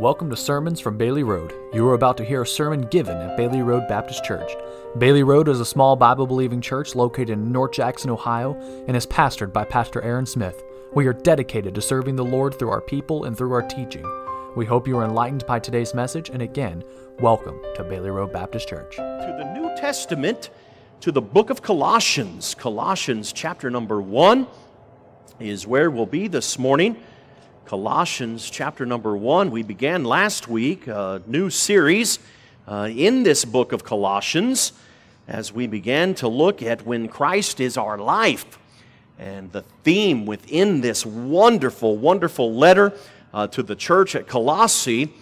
Welcome to Sermons from Bailey Road. You are about to hear a sermon given at Bailey Road Baptist Church. Bailey Road is a small Bible believing church located in North Jackson, Ohio, and is pastored by Pastor Aaron Smith. We are dedicated to serving the Lord through our people and through our teaching. We hope you are enlightened by today's message, and again, welcome to Bailey Road Baptist Church. To the New Testament, to the book of Colossians. Colossians chapter number one is where we'll be this morning. Colossians chapter number one. We began last week a new series uh, in this book of Colossians as we began to look at when Christ is our life. And the theme within this wonderful, wonderful letter uh, to the church at Colossae.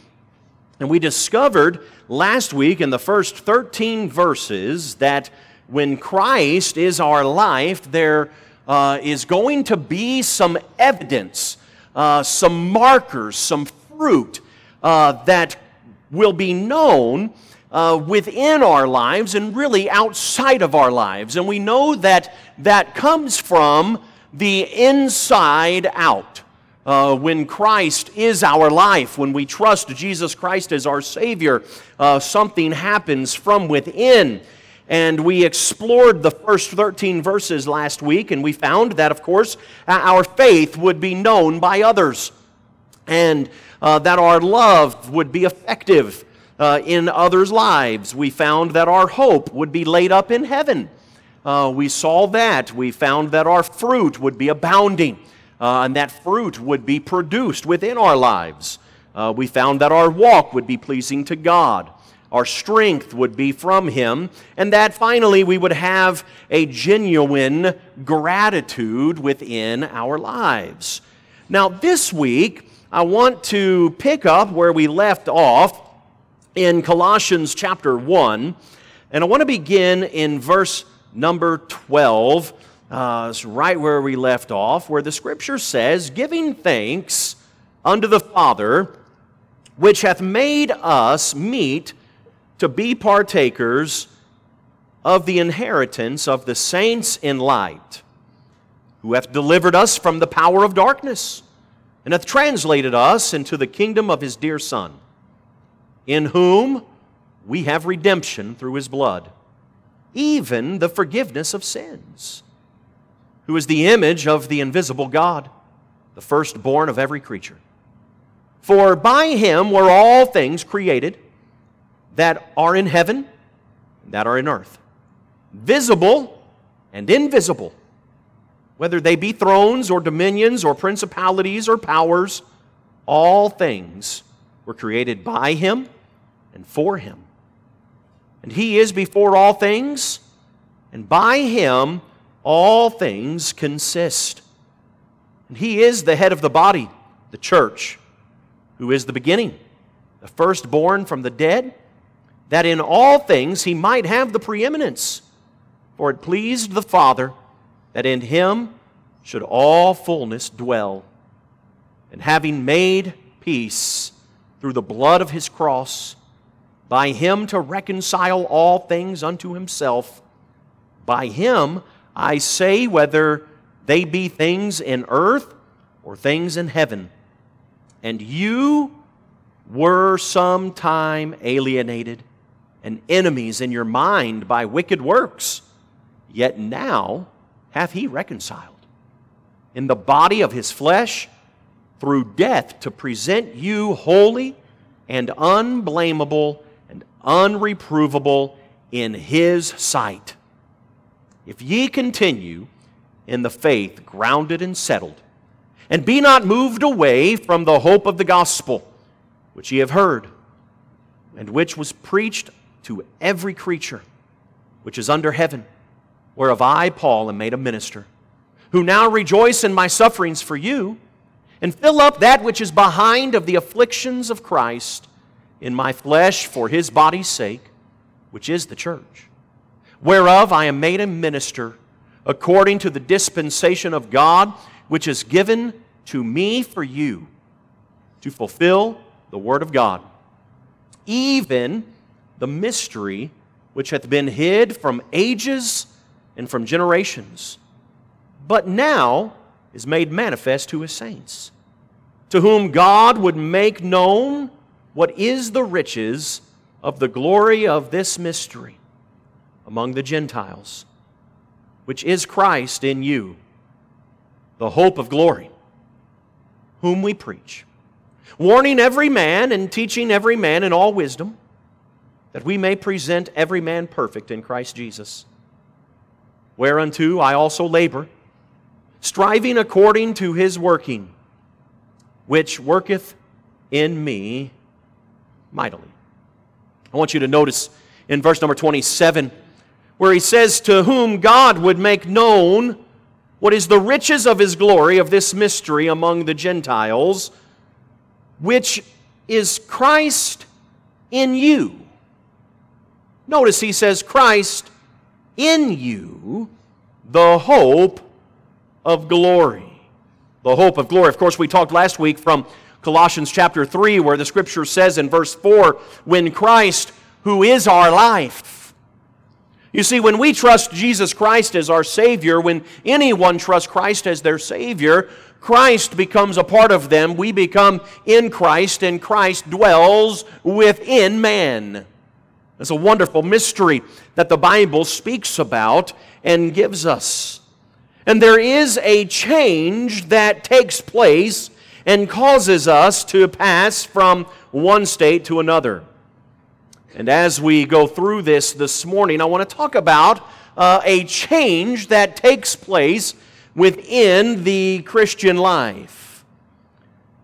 And we discovered last week in the first 13 verses that when Christ is our life, there uh, is going to be some evidence uh, some markers, some fruit uh, that will be known uh, within our lives and really outside of our lives. And we know that that comes from the inside out. Uh, when Christ is our life, when we trust Jesus Christ as our Savior, uh, something happens from within. And we explored the first 13 verses last week, and we found that, of course, our faith would be known by others, and uh, that our love would be effective uh, in others' lives. We found that our hope would be laid up in heaven. Uh, we saw that. We found that our fruit would be abounding, uh, and that fruit would be produced within our lives. Uh, we found that our walk would be pleasing to God our strength would be from Him, and that finally we would have a genuine gratitude within our lives. Now, this week, I want to pick up where we left off in Colossians chapter 1, and I want to begin in verse number 12. Uh, right where we left off, where the scripture says, Giving thanks unto the Father, which hath made us meet to be partakers of the inheritance of the saints in light, who hath delivered us from the power of darkness, and hath translated us into the kingdom of his dear Son, in whom we have redemption through his blood, even the forgiveness of sins, who is the image of the invisible God, the firstborn of every creature. For by him were all things created that are in heaven, that are in earth, visible and invisible, whether they be thrones or dominions or principalities or powers, all things were created by him and for him. And he is before all things, and by him all things consist. And he is the head of the body, the church, who is the beginning, the firstborn from the dead that in all things he might have the preeminence. For it pleased the Father that in him should all fullness dwell. And having made peace through the blood of his cross, by him to reconcile all things unto himself, by him I say, whether they be things in earth or things in heaven. And you were sometime alienated and enemies in your mind by wicked works. Yet now hath he reconciled in the body of his flesh through death to present you holy and unblameable and unreprovable in his sight. If ye continue in the faith grounded and settled, and be not moved away from the hope of the gospel which ye have heard, and which was preached to every creature which is under heaven, whereof I, Paul, am made a minister, who now rejoice in my sufferings for you, and fill up that which is behind of the afflictions of Christ in my flesh for his body's sake, which is the church, whereof I am made a minister according to the dispensation of God, which is given to me for you to fulfill the word of God, even the mystery which hath been hid from ages and from generations, but now is made manifest to his saints, to whom God would make known What is the riches of the glory of this mystery among the Gentiles, which is Christ in you, the hope of glory, whom we preach, warning every man and teaching every man in all wisdom, that we may present every man perfect in Christ Jesus. Whereunto I also labor, striving according to his working, which worketh in me mightily. I want you to notice in verse number 27 where he says, To whom God would make known what is the riches of his glory of this mystery among the Gentiles, which is Christ in you. Notice he says, Christ in you, the hope of glory. The hope of glory. Of course, we talked last week from Colossians chapter 3, where the scripture says in verse 4 when Christ, who is our life, you see, when we trust Jesus Christ as our Savior, when anyone trusts Christ as their Savior, Christ becomes a part of them. We become in Christ, and Christ dwells within man. It's a wonderful mystery that the Bible speaks about and gives us. And there is a change that takes place and causes us to pass from one state to another. And as we go through this this morning, I want to talk about uh, a change that takes place within the Christian life.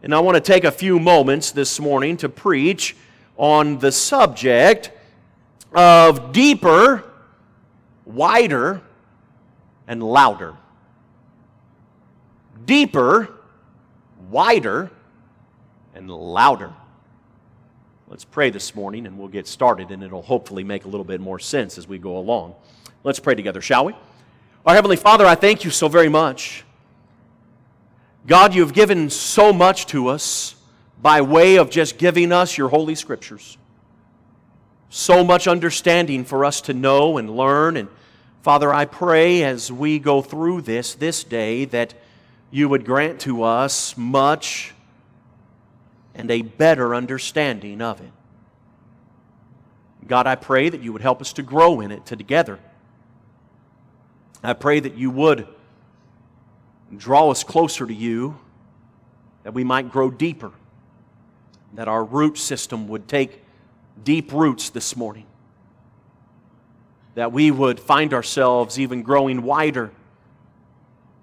And I want to take a few moments this morning to preach on the subject of deeper, wider, and louder. Deeper, wider and louder. Let's pray this morning and we'll get started, and it'll hopefully make a little bit more sense as we go along. Let's pray together, shall we? Our Heavenly Father, I thank you so very much. God, you've given so much to us by way of just giving us your Holy Scriptures. So much understanding for us to know and learn. And Father, I pray as we go through this this day that you would grant to us much and a better understanding of it. God, I pray that you would help us to grow in it together. I pray that you would draw us closer to you, that we might grow deeper, that our root system would take deep roots this morning, that we would find ourselves even growing wider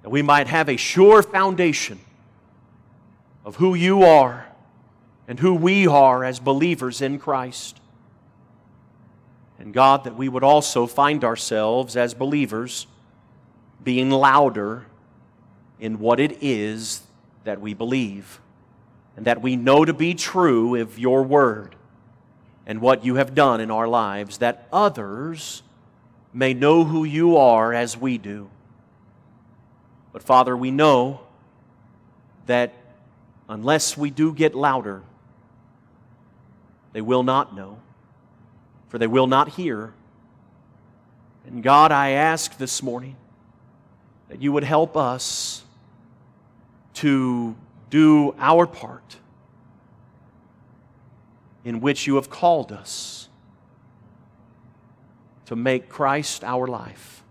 that we might have a sure foundation of who you are and who we are as believers in Christ. And God, that we would also find ourselves as believers being louder in what it is that we believe and that we know to be true of your word and what you have done in our lives, that others may know who you are as we do. But Father, we know that unless we do get louder, they will not know, for they will not hear. And God, I ask this morning that you would help us to do our part in which you have called us to make Christ our life.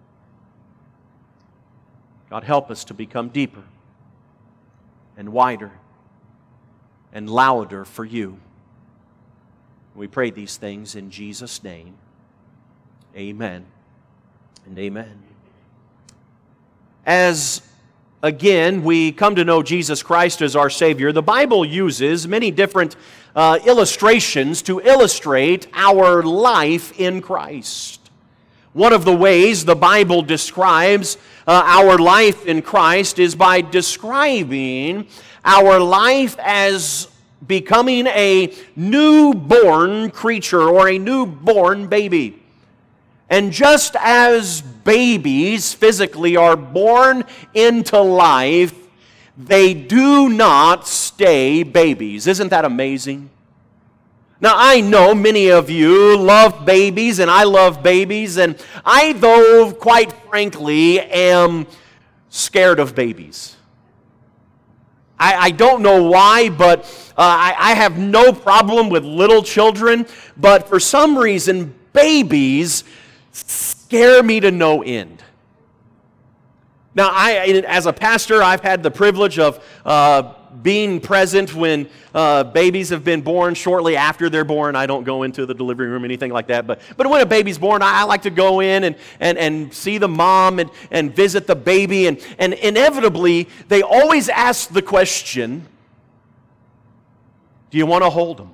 God, help us to become deeper and wider and louder for you. We pray these things in Jesus' name. Amen and amen. As again we come to know Jesus Christ as our Savior, the Bible uses many different uh, illustrations to illustrate our life in Christ. One of the ways the Bible describes uh, our life in Christ is by describing our life as becoming a newborn creature or a newborn baby. And just as babies physically are born into life, they do not stay babies. Isn't that amazing? Now, I know many of you love babies, and I love babies, and I, though, quite frankly, am scared of babies. I, I don't know why, but uh, I, I have no problem with little children, but for some reason, babies scare me to no end. Now, I, as a pastor, I've had the privilege of uh, being present when uh, babies have been born shortly after they're born. I don't go into the delivery room, anything like that. But, but when a baby's born, I, I like to go in and, and, and see the mom and, and visit the baby. And, and inevitably, they always ask the question Do you want to hold them?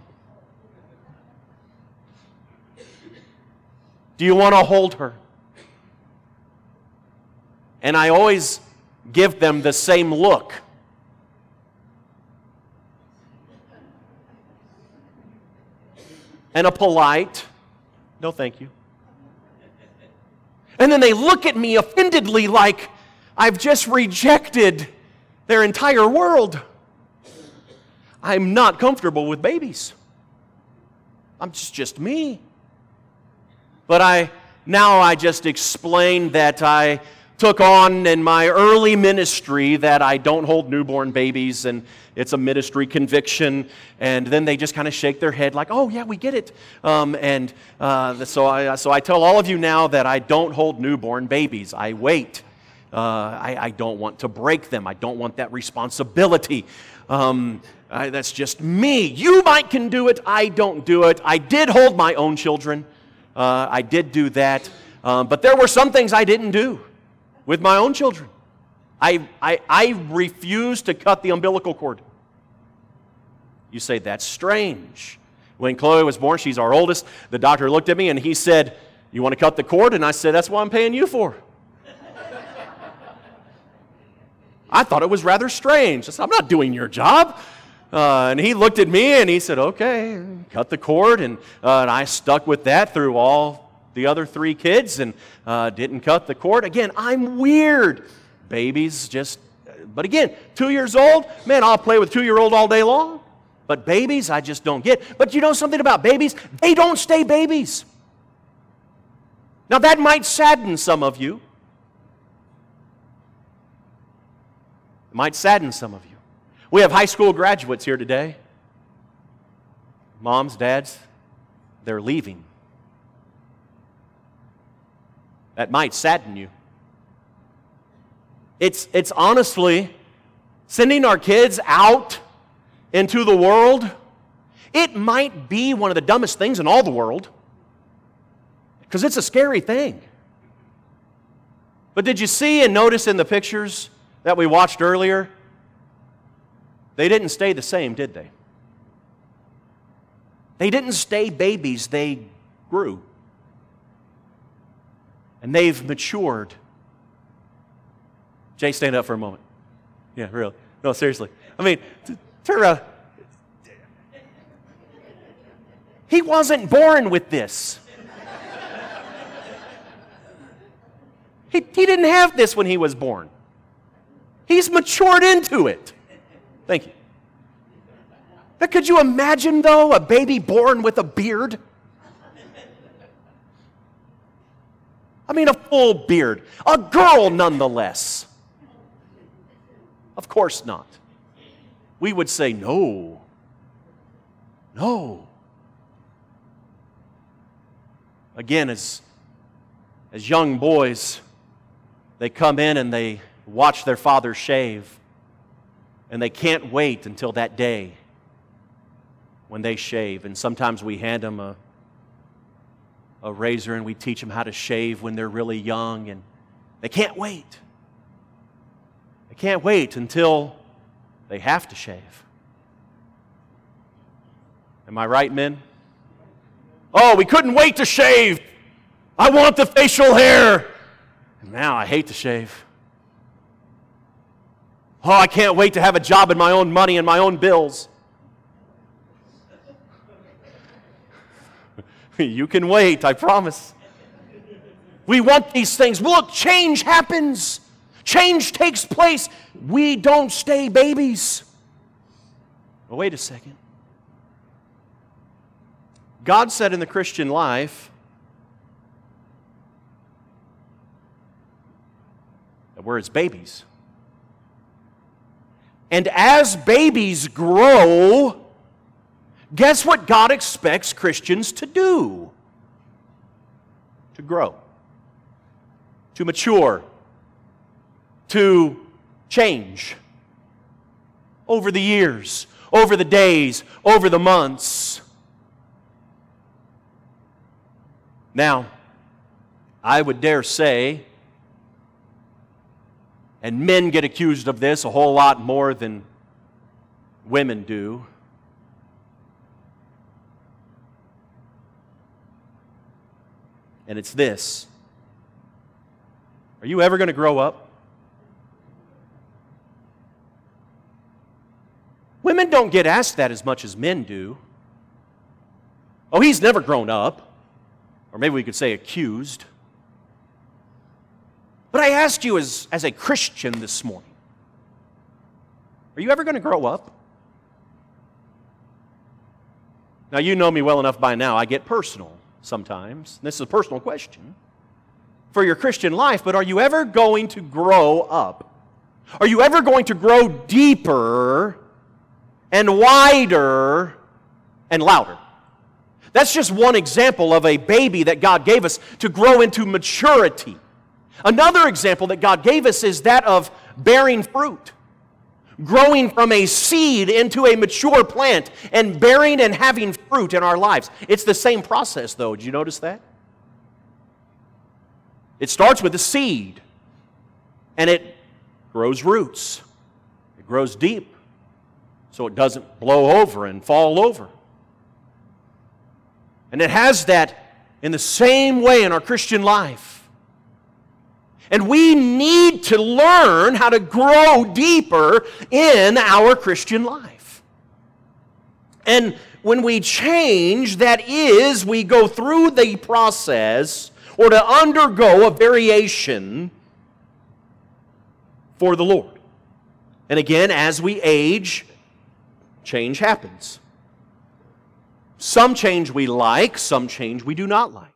Do you want to hold her? And I always give them the same look. and a polite, no thank you. And then they look at me offendedly like I've just rejected their entire world. I'm not comfortable with babies. I'm just, just me. But I now I just explained that I took on in my early ministry that I don't hold newborn babies and it's a ministry conviction. And then they just kind of shake their head like, oh, yeah, we get it. Um, and uh, so, I, so I tell all of you now that I don't hold newborn babies. I wait. Uh, I, I, don't want to break them. I don't want that responsibility. Um, I, that's just me. You might can do it. I don't do it. I did hold my own children. Uh, I did do that. Um, but there were some things I didn't do with my own children. I, I, I refuse to cut the umbilical cord. You say, that's strange. When Chloe was born, she's our oldest, the doctor looked at me and he said, You want to cut the cord? And I said, That's what I'm paying you for. I thought it was rather strange. I said, I'm not doing your job. Uh, and he looked at me and he said, Okay, cut the cord. And, uh, and I stuck with that through all the other three kids and uh, didn't cut the cord. Again, I'm weird. Babies just, but again, two years old, man, I'll play with two year old all day long. But babies, I just don't get. But you know something about babies? They don't stay babies. Now, that might sadden some of you. It might sadden some of you. We have high school graduates here today. Moms, dads, they're leaving. That might sadden you. It's, it's honestly sending our kids out into the world. It might be one of the dumbest things in all the world because it's a scary thing. But did you see and notice in the pictures that we watched earlier? They didn't stay the same, did they? They didn't stay babies, they grew and they've matured. Jay, stand up for a moment. Yeah, really. No, seriously. I mean, turn around. He wasn't born with this. He, he didn't have this when he was born. He's matured into it. Thank you. But could you imagine, though, a baby born with a beard? I mean, a full beard. A girl, nonetheless. Of course not. We would say, no. No. Again, as, as young boys, they come in and they watch their father shave, and they can't wait until that day when they shave. And sometimes we hand them a a razor and we teach them how to shave when they're really young, and they can't wait. They can't wait until they have to shave. Am I right, men? Oh, we couldn't wait to shave. I want the facial hair. And now I hate to shave. Oh, I can't wait to have a job and my own money and my own bills. you can wait, I promise. We want these things. Look, change happens, change takes place. We don't stay babies. But wait a second. God said in the Christian life that we're his babies. And as babies grow, guess what God expects Christians to do? To grow, to mature, to change over the years, over the days, over the months. Now, I would dare say, and men get accused of this a whole lot more than women do. And it's this Are you ever going to grow up? Women don't get asked that as much as men do. Oh, he's never grown up. Or maybe we could say accused. But I ask you as, as a Christian this morning are you ever going to grow up? Now, you know me well enough by now, I get personal sometimes. This is a personal question for your Christian life, but are you ever going to grow up? Are you ever going to grow deeper and wider and louder. That's just one example of a baby that God gave us to grow into maturity. Another example that God gave us is that of bearing fruit. Growing from a seed into a mature plant and bearing and having fruit in our lives. It's the same process, though. Did you notice that? It starts with a seed and it grows roots, it grows deep, so it doesn't blow over and fall over. And it has that in the same way in our Christian life. And we need to learn how to grow deeper in our Christian life. And when we change, that is, we go through the process or to undergo a variation for the Lord. And again, as we age, change happens. Some change we like, some change we do not like.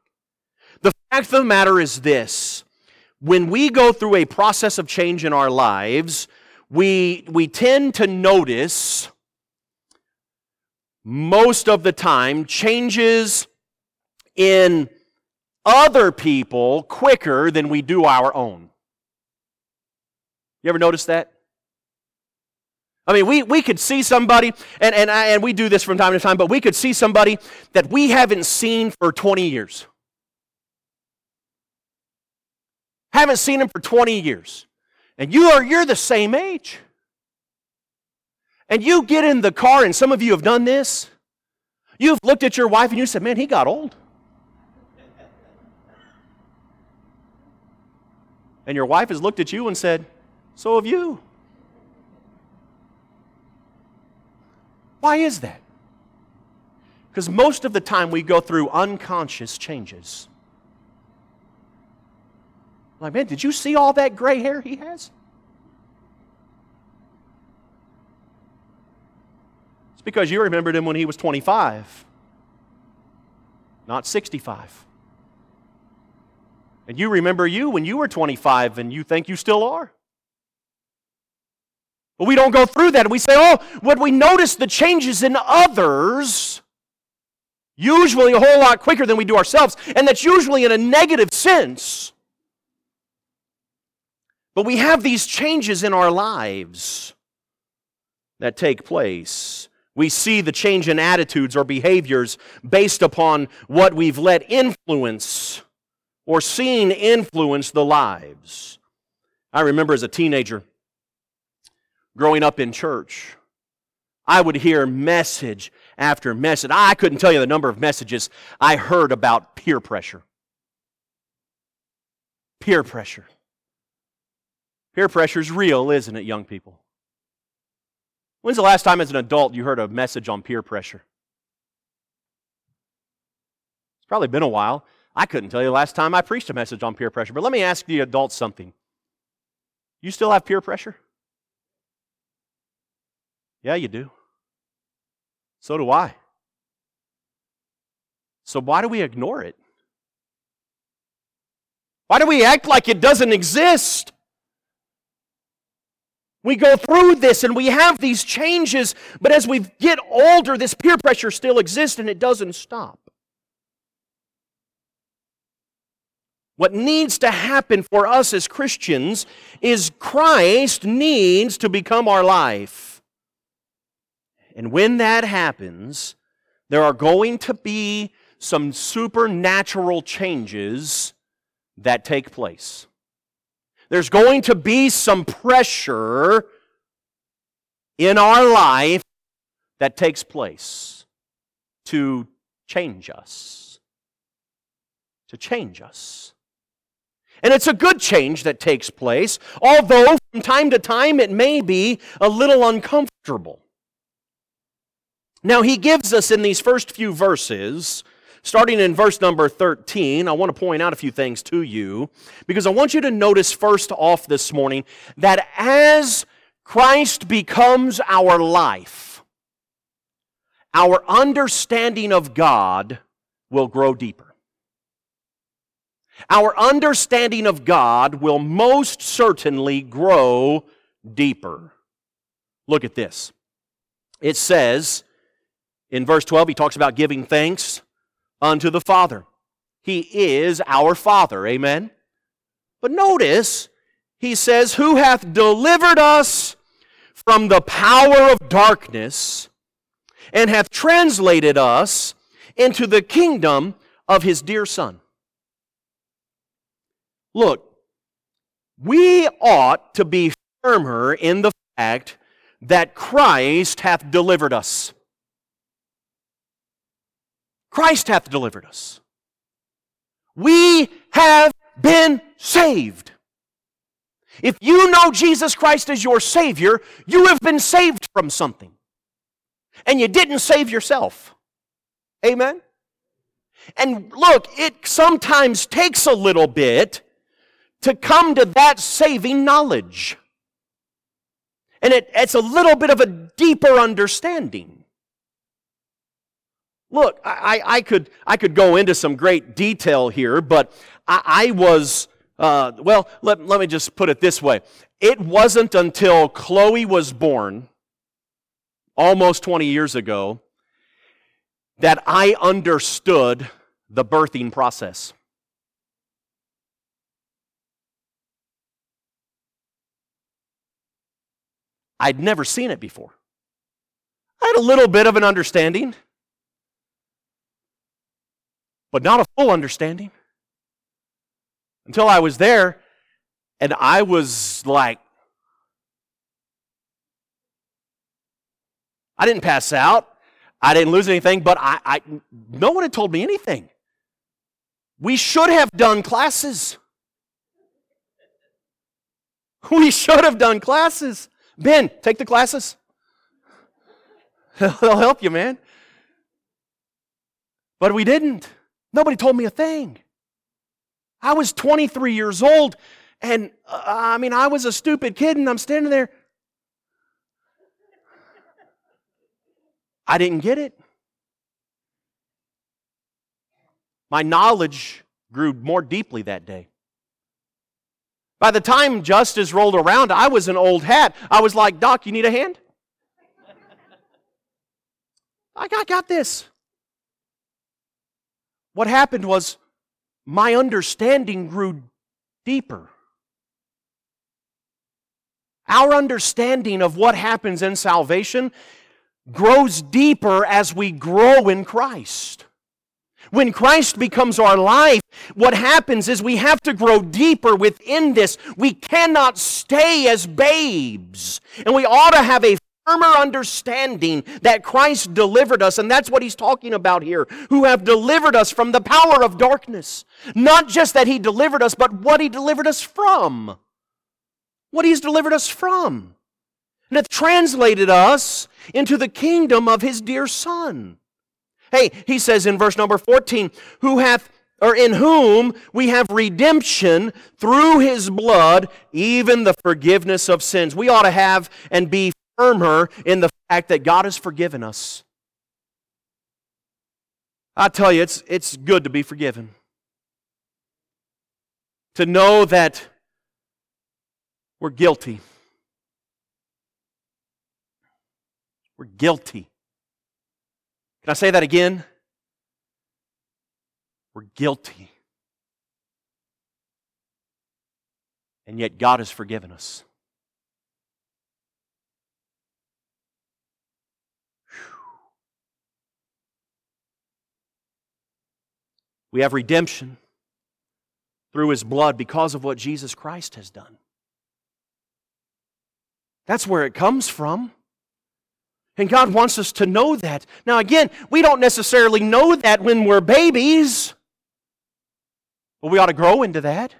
The fact of the matter is this when we go through a process of change in our lives, we, we tend to notice most of the time changes in other people quicker than we do our own. You ever notice that? I mean, we, we could see somebody, and, and, and we do this from time to time, but we could see somebody that we haven't seen for 20 years. Haven't seen him for 20 years. And you are, you're the same age. And you get in the car, and some of you have done this. You've looked at your wife and you said, Man, he got old. And your wife has looked at you and said, So have you. Why is that? Because most of the time we go through unconscious changes. Like, man, did you see all that gray hair he has? It's because you remembered him when he was 25, not 65. And you remember you when you were 25 and you think you still are. But we don't go through that. We say, oh, when we notice the changes in others, usually a whole lot quicker than we do ourselves, and that's usually in a negative sense. But we have these changes in our lives that take place. We see the change in attitudes or behaviors based upon what we've let influence or seen influence the lives. I remember as a teenager, growing up in church, I would hear message after message. I couldn't tell you the number of messages I heard about peer pressure. Peer pressure. Peer pressure is real, isn't it, young people? When's the last time as an adult you heard a message on peer pressure? It's probably been a while. I couldn't tell you the last time I preached a message on peer pressure, but let me ask the adults something. You still have peer pressure? Yeah, you do. So do I. So why do we ignore it? Why do we act like it doesn't exist? We go through this and we have these changes, but as we get older, this peer pressure still exists and it doesn't stop. What needs to happen for us as Christians is Christ needs to become our life. And when that happens, there are going to be some supernatural changes that take place. There's going to be some pressure in our life that takes place to change us. To change us. And it's a good change that takes place, although from time to time it may be a little uncomfortable. Now, he gives us in these first few verses, starting in verse number 13, I want to point out a few things to you, because I want you to notice first off this morning that as Christ becomes our life, our understanding of God will grow deeper our understanding of God will most certainly grow deeper. Look at this. It says in verse 12, he talks about giving thanks unto the Father. He is our Father. Amen. But notice, he says, Who hath delivered us from the power of darkness and hath translated us into the kingdom of his dear Son. Look, we ought to be firmer in the fact that Christ hath delivered us. Christ hath delivered us. We have been saved. If you know Jesus Christ as your Savior, you have been saved from something. And you didn't save yourself. Amen? And look, it sometimes takes a little bit to come to that saving knowledge. And it, it's a little bit of a deeper understanding. Look, I, I, could, I could go into some great detail here, but I, I was, uh, well, let, let me just put it this way. It wasn't until Chloe was born, almost 20 years ago, that I understood the birthing process. I'd never seen it before. I had a little bit of an understanding, but not a full understanding until I was there and I was like, I didn't pass out. I didn't lose anything, but I, I no one had told me anything. We should have done classes. We should have done classes. Ben, take the classes. They'll help you, man. But we didn't. Nobody told me a thing. I was 23 years old, and uh, I mean, I was a stupid kid, and I'm standing there. I didn't get it. My knowledge grew more deeply that day. By the time justice rolled around, I was an old hat. I was like, Doc, you need a hand? I got, got this. What happened was my understanding grew deeper. Our understanding of what happens in salvation grows deeper as we grow in Christ. When Christ becomes our life, what happens is we have to grow deeper within this. We cannot stay as babes. And we ought to have a firmer understanding that Christ delivered us, and that's what he's talking about here, who have delivered us from the power of darkness. Not just that he delivered us, but what he delivered us from. What he's delivered us from. And hath translated us into the kingdom of his dear Son. Hey, he says in verse number 14, who hath or in whom we have redemption through his blood, even the forgiveness of sins. We ought to have and be firmer in the fact that God has forgiven us. I tell you, it's, it's good to be forgiven. To know that we're guilty We're guilty. Can I say that again? We're guilty. And yet God has forgiven us. We have redemption through his blood because of what Jesus Christ has done. That's where it comes from. And God wants us to know that. Now, again, we don't necessarily know that when we're babies, but we ought to grow into that.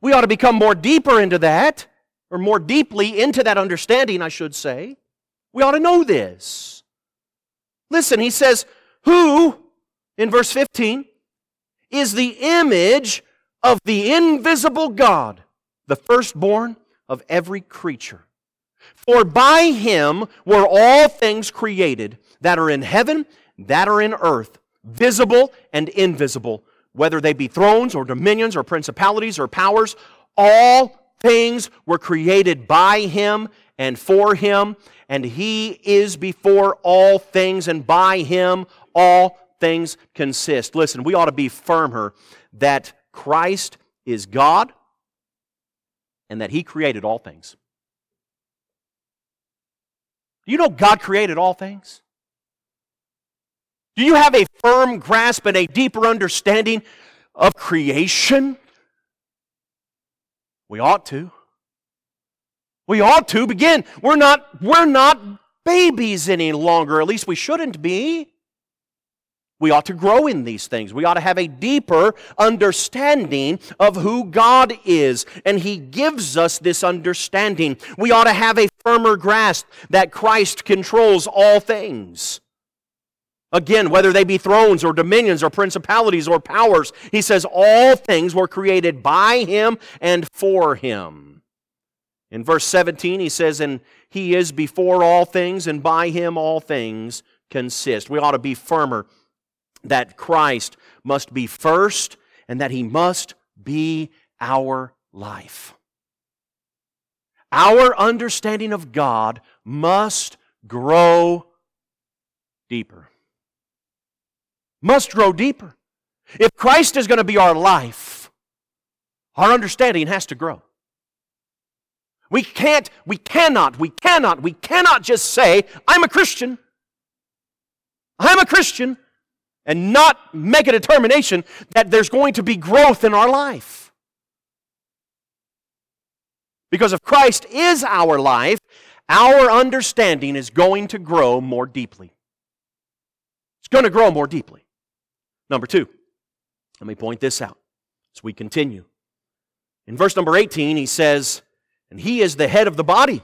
We ought to become more deeper into that, or more deeply into that understanding, I should say. We ought to know this. Listen, he says, Who, in verse 15, is the image of the invisible God, the firstborn of every creature. For by him were all things created that are in heaven, that are in earth, visible and invisible, whether they be thrones or dominions or principalities or powers, all things were created by him and for him, and he is before all things, and by him all things consist. Listen, we ought to be firmer that Christ is God and that He created all things. Do you know God created all things? Do you have a firm grasp and a deeper understanding of creation? We ought to. We ought to begin. We're not, we're not babies any longer. At least we shouldn't be. We ought to grow in these things. We ought to have a deeper understanding of who God is. And He gives us this understanding. We ought to have a firmer grasp that Christ controls all things. Again, whether they be thrones or dominions or principalities or powers, He says all things were created by Him and for Him. In verse 17, He says, And He is before all things, and by Him all things consist. We ought to be firmer that Christ must be first and that he must be our life. Our understanding of God must grow deeper. Must grow deeper. If Christ is going to be our life, our understanding has to grow. We can't, we cannot, we cannot, we cannot just say, I'm a Christian. I'm a Christian and not make a determination that there's going to be growth in our life. Because if Christ is our life, our understanding is going to grow more deeply. It's going to grow more deeply. Number two, let me point this out as we continue. In verse number 18, he says, And he is the head of the body,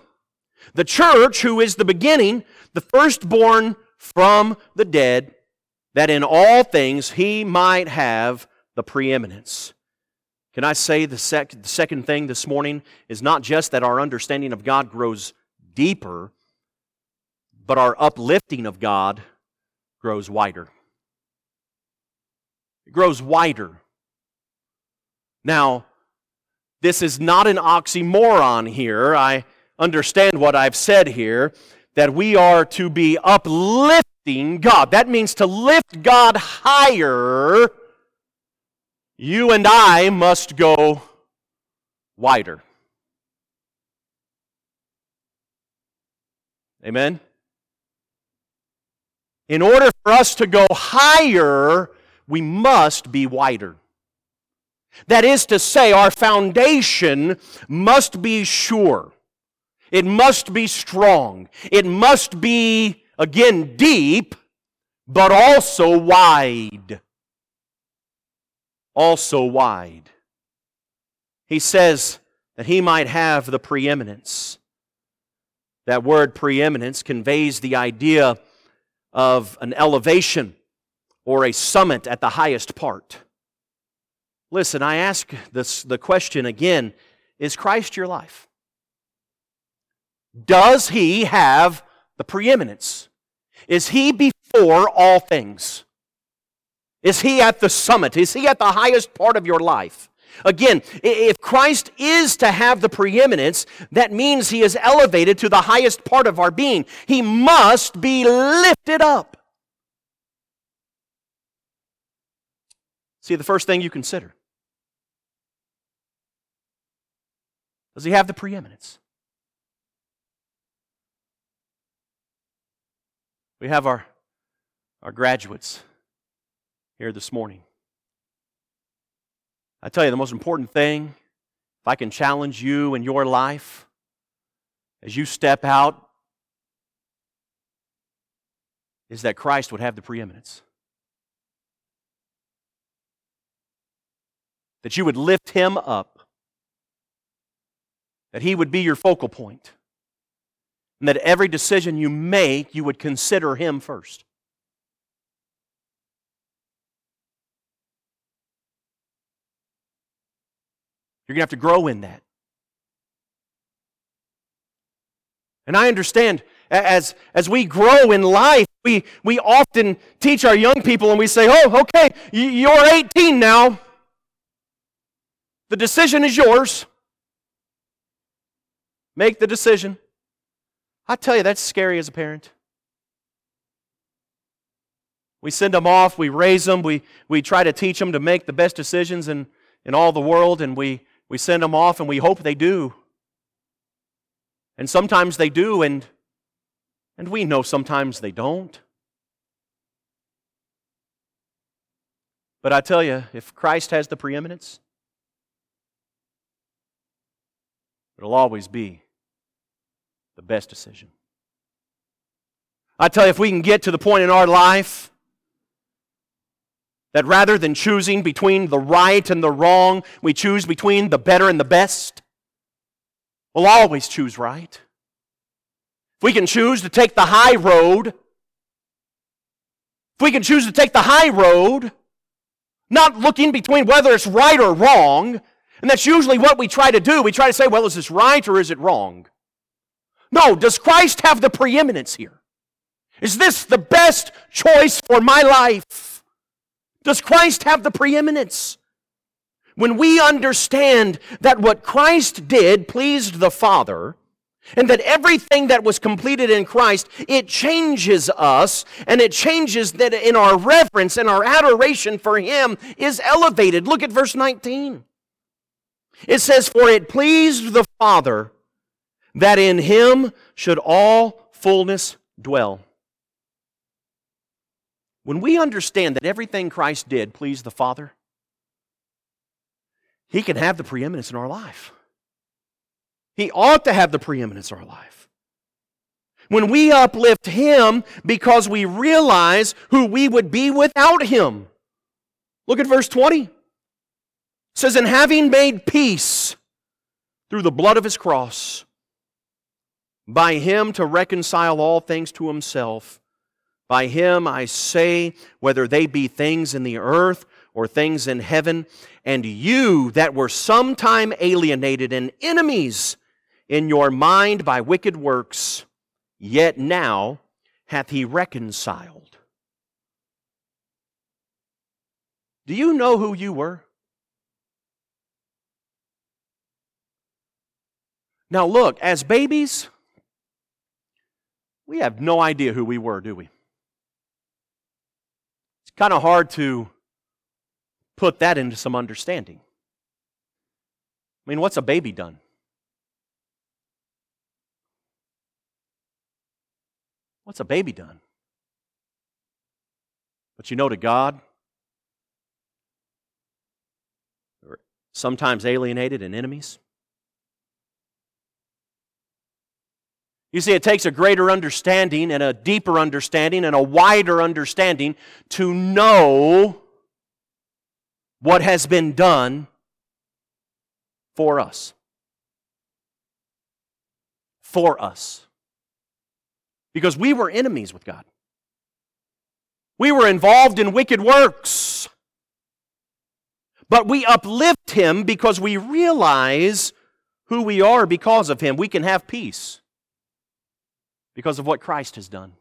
the church, who is the beginning, the firstborn from the dead that in all things he might have the preeminence. Can I say the, sec- the second thing this morning is not just that our understanding of God grows deeper, but our uplifting of God grows wider. It grows wider. Now, this is not an oxymoron here. I understand what I've said here that we are to be uplifted God. That means to lift God higher, you and I must go wider. Amen? In order for us to go higher, we must be wider. That is to say, our foundation must be sure. It must be strong. It must be Again, deep, but also wide. Also wide. He says that he might have the preeminence. That word preeminence conveys the idea of an elevation or a summit at the highest part. Listen, I ask this, the question again Is Christ your life? Does he have the preeminence? Is he before all things? Is he at the summit? Is he at the highest part of your life? Again, if Christ is to have the preeminence, that means he is elevated to the highest part of our being. He must be lifted up. See, the first thing you consider does he have the preeminence? We have our, our graduates here this morning. I tell you, the most important thing, if I can challenge you in your life as you step out, is that Christ would have the preeminence. That you would lift him up. That he would be your focal point and that every decision you make, you would consider Him first. You're going to have to grow in that. And I understand as, as we grow in life, we, we often teach our young people and we say, oh, okay, you're 18 now. The decision is yours. Make the decision. I tell you, that's scary as a parent. We send them off, we raise them, we, we try to teach them to make the best decisions in, in all the world, and we, we send them off and we hope they do. And sometimes they do, and, and we know sometimes they don't. But I tell you, if Christ has the preeminence, it'll always be the best decision. I tell you, if we can get to the point in our life that rather than choosing between the right and the wrong, we choose between the better and the best, we'll always choose right. If we can choose to take the high road, if we can choose to take the high road, not looking between whether it's right or wrong, and that's usually what we try to do. We try to say, well, is this right or is it wrong? No, does Christ have the preeminence here? Is this the best choice for my life? Does Christ have the preeminence? When we understand that what Christ did pleased the Father, and that everything that was completed in Christ, it changes us, and it changes that in our reverence and our adoration for Him is elevated. Look at verse 19. It says, For it pleased the Father that in him should all fullness dwell. When we understand that everything Christ did pleased the Father, he can have the preeminence in our life. He ought to have the preeminence in our life. When we uplift him because we realize who we would be without him. Look at verse 20. It says, And having made peace through the blood of his cross, by him to reconcile all things to himself. By him I say, whether they be things in the earth or things in heaven, and you that were sometime alienated and enemies in your mind by wicked works, yet now hath he reconciled. Do you know who you were? Now, look, as babies, we have no idea who we were, do we? It's kind of hard to put that into some understanding. I mean, what's a baby done? What's a baby done? But you know, to God, sometimes alienated and enemies. You see, it takes a greater understanding and a deeper understanding and a wider understanding to know what has been done for us. For us. Because we were enemies with God. We were involved in wicked works. But we uplift Him because we realize who we are because of Him. We can have peace because of what Christ has done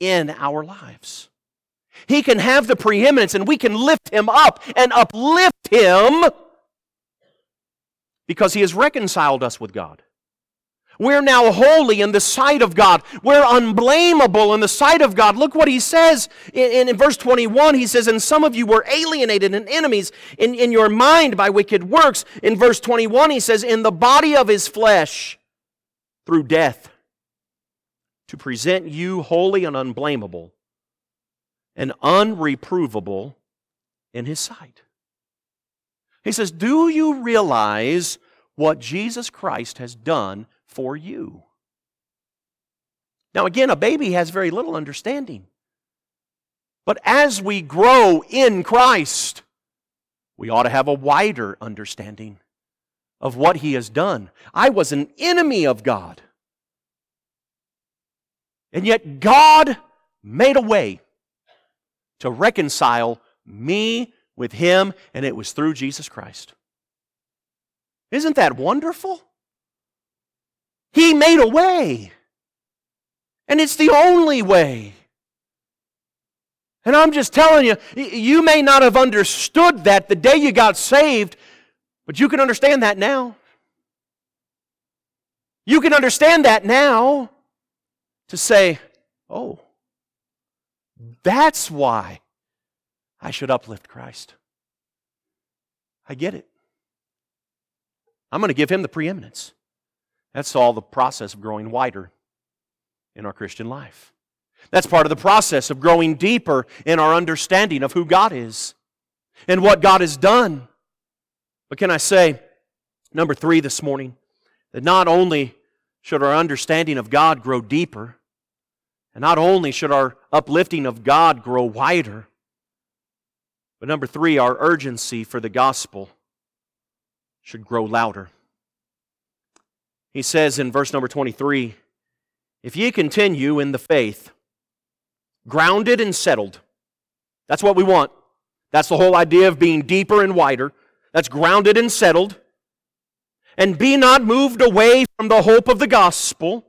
in our lives. He can have the preeminence and we can lift him up and uplift him because he has reconciled us with God. We're now holy in the sight of God. We're unblameable in the sight of God. Look what he says in, in, verse 21. He says, And some of you were alienated and enemies in, in your mind by wicked works. In verse 21, he says, In the body of his flesh through death, to present you holy and unblameable and unreprovable in his sight. He says, Do you realize what Jesus Christ has done for you? Now, again, a baby has very little understanding. But as we grow in Christ, we ought to have a wider understanding of what He has done. I was an enemy of God. And yet, God made a way to reconcile me with Him, and it was through Jesus Christ. Isn't that wonderful? He made a way, and it's the only way. And I'm just telling you, you may not have understood that the day you got saved, but you can understand that now. You can understand that now to say, oh, that's why I should uplift Christ. I get it. I'm going to give him the preeminence. That's all the process of growing wider in our Christian life. That's part of the process of growing deeper in our understanding of who God is and what God has done. But can I say, number three this morning, that not only should our understanding of God grow deeper, and not only should our uplifting of God grow wider, but number three, our urgency for the gospel should grow louder. He says in verse number 23 If ye continue in the faith, grounded and settled, that's what we want. That's the whole idea of being deeper and wider. That's grounded and settled. And be not moved away from the hope of the gospel,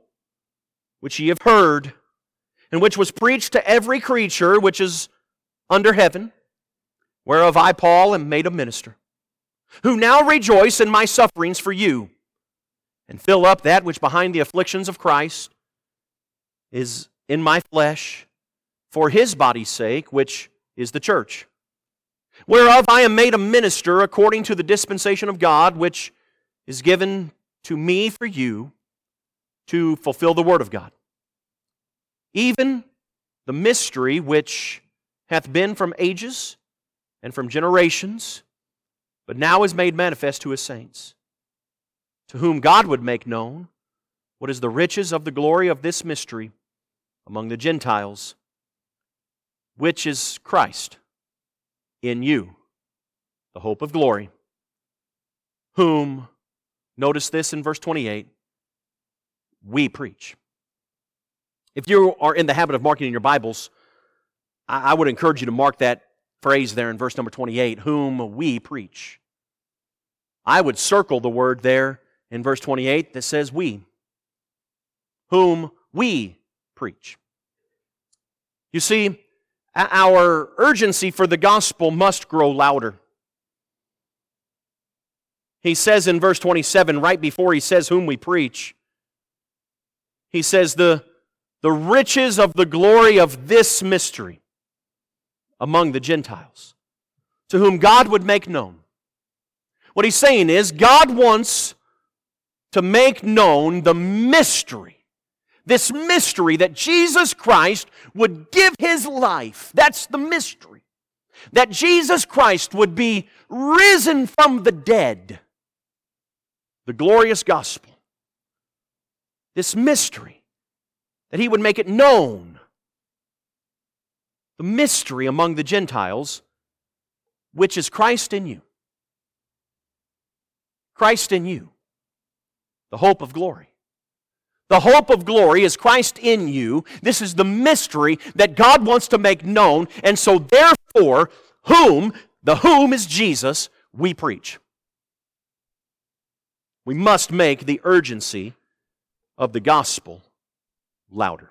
which ye have heard, and which was preached to every creature which is under heaven, whereof I, Paul, am made a minister, who now rejoice in my sufferings for you, and fill up that which behind the afflictions of Christ is in my flesh for his body's sake, which is the church, whereof I am made a minister according to the dispensation of God, which is given to me for you to fulfill the word of God. Even the mystery which hath been from ages and from generations, but now is made manifest to his saints, to whom God would make known what is the riches of the glory of this mystery among the Gentiles, which is Christ in you, the hope of glory, whom, notice this in verse 28, we preach. If you are in the habit of marking in your Bibles, I would encourage you to mark that phrase there in verse number 28 whom we preach. I would circle the word there in verse 28 that says we. Whom we preach. You see, our urgency for the gospel must grow louder. He says in verse 27, right before he says whom we preach, he says, The the riches of the glory of this mystery among the Gentiles, to whom God would make known. What he's saying is, God wants to make known the mystery. This mystery that Jesus Christ would give his life. That's the mystery. That Jesus Christ would be risen from the dead. The glorious gospel. This mystery that he would make it known. The mystery among the Gentiles, which is Christ in you. Christ in you, the hope of glory. The hope of glory is Christ in you. This is the mystery that God wants to make known. And so, therefore, whom, the whom is Jesus, we preach. We must make the urgency of the gospel louder.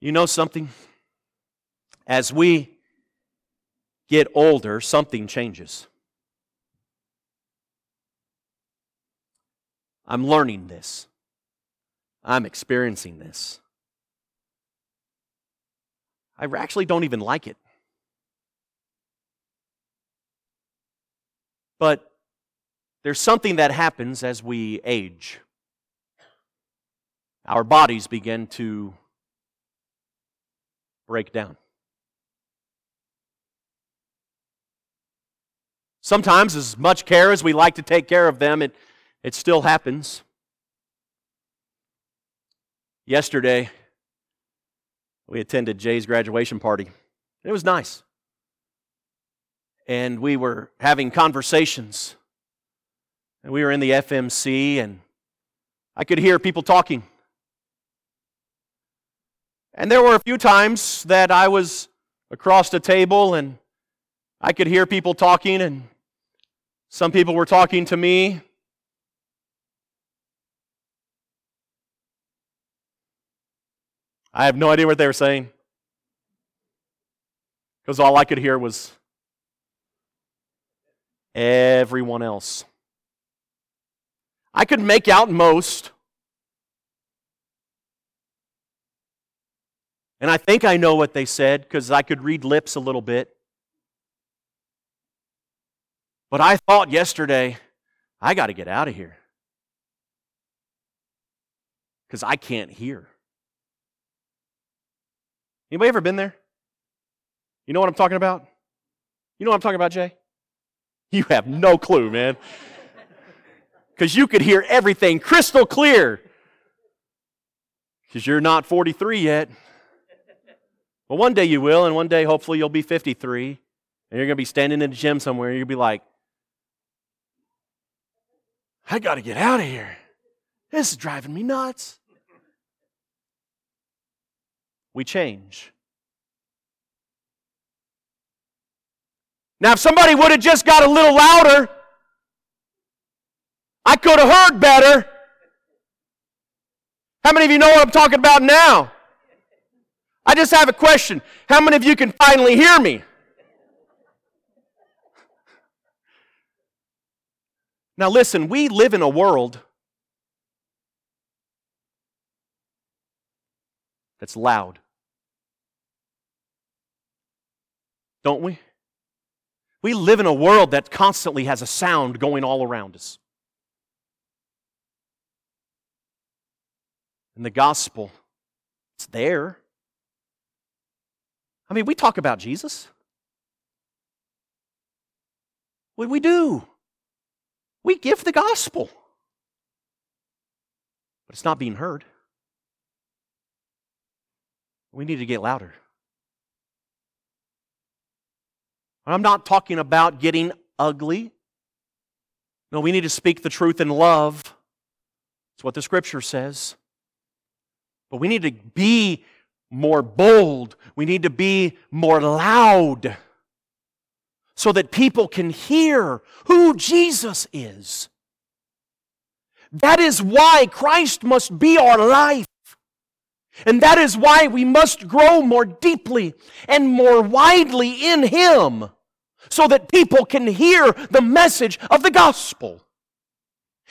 You know something? As we get older, something changes. I'm learning this. I'm experiencing this. I actually don't even like it. But there's something that happens as we age. Our bodies begin to break down. Sometimes, as much care as we like to take care of them, it, it still happens. Yesterday, we attended Jay's graduation party. It was nice. And we were having conversations. And we were in the FMC, and I could hear people talking. And there were a few times that I was across the table and I could hear people talking, and some people were talking to me. I have no idea what they were saying. Because all I could hear was everyone else. I could make out most. And I think I know what they said because I could read lips a little bit. But I thought yesterday, I got to get out of here because I can't hear. Anybody ever been there? You know what I'm talking about? You know what I'm talking about, Jay? You have no clue, man. Because you could hear everything crystal clear. Because you're not 43 yet. Well, one day you will, and one day hopefully you'll be 53, and you're going to be standing in the gym somewhere, and you'll be like, I got to get out of here. This is driving me nuts we change. Now, if somebody would have just got a little louder, I could have heard better. How many of you know what I'm talking about now? I just have a question. How many of you can finally hear me? Now, listen, we live in a world that's loud. Don't we? We live in a world that constantly has a sound going all around us. And the gospel, it's there. I mean, we talk about Jesus. We, we do. We give the gospel. But it's not being heard. We need to get louder. I'm not talking about getting ugly. No, we need to speak the truth in love. That's what the scripture says. But we need to be more bold. We need to be more loud so that people can hear who Jesus is. That is why Christ must be our life. And that is why we must grow more deeply and more widely in Him so that people can hear the message of the gospel.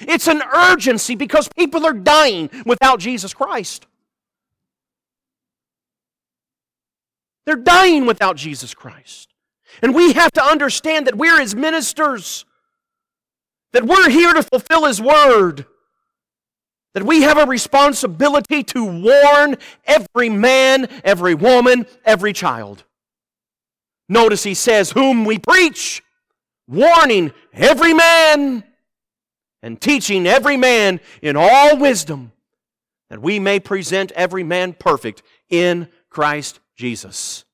It's an urgency because people are dying without Jesus Christ. They're dying without Jesus Christ. And we have to understand that we're His ministers, that we're here to fulfill His word, that we have a responsibility to warn every man, every woman, every child. Notice he says, Whom we preach, warning every man and teaching every man in all wisdom, that we may present every man perfect in Christ Jesus.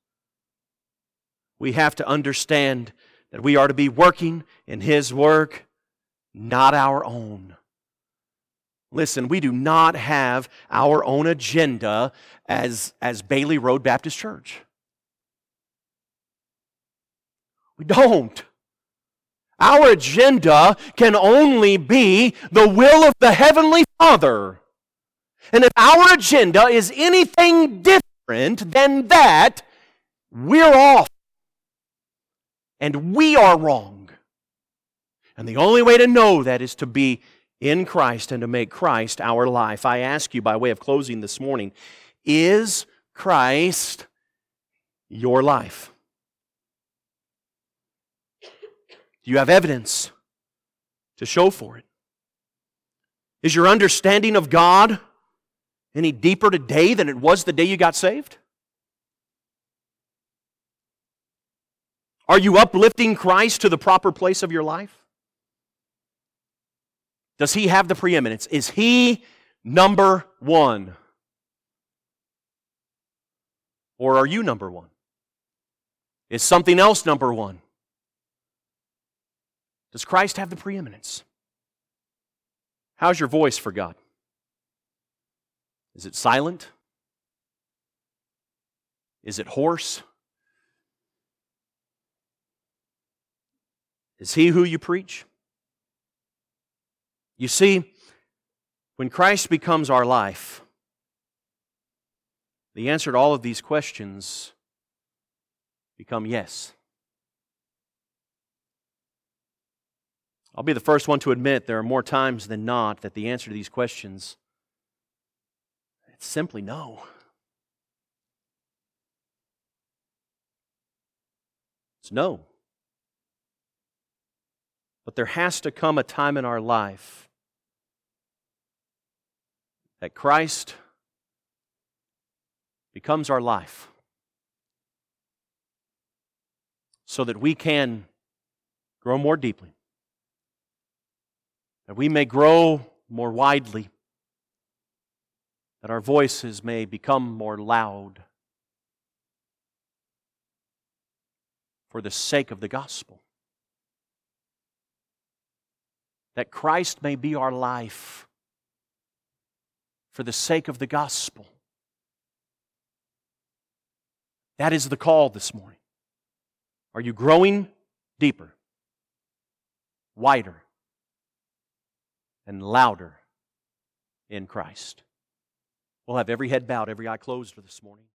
We have to understand that we are to be working in His work, not our own. Listen, we do not have our own agenda as, as Bailey Road Baptist Church. We don't. Our agenda can only be the will of the Heavenly Father. And if our agenda is anything different than that, we're off. And we are wrong. And the only way to know that is to be in Christ and to make Christ our life. I ask you, by way of closing this morning, is Christ your life? Do you have evidence to show for it? Is your understanding of God any deeper today than it was the day you got saved? Are you uplifting Christ to the proper place of your life? Does he have the preeminence? Is he number one? Or are you number one? Is something else number one? Does Christ have the preeminence? How's your voice for God? Is it silent? Is it hoarse? Is he who you preach? You see, when Christ becomes our life, the answer to all of these questions become yes. I'll be the first one to admit there are more times than not that the answer to these questions it's simply no. It's no. But there has to come a time in our life that Christ becomes our life so that we can grow more deeply, that we may grow more widely, that our voices may become more loud for the sake of the gospel that Christ may be our life for the sake of the gospel. That is the call this morning. Are you growing deeper, wider, and louder in Christ? We'll have every head bowed, every eye closed this morning.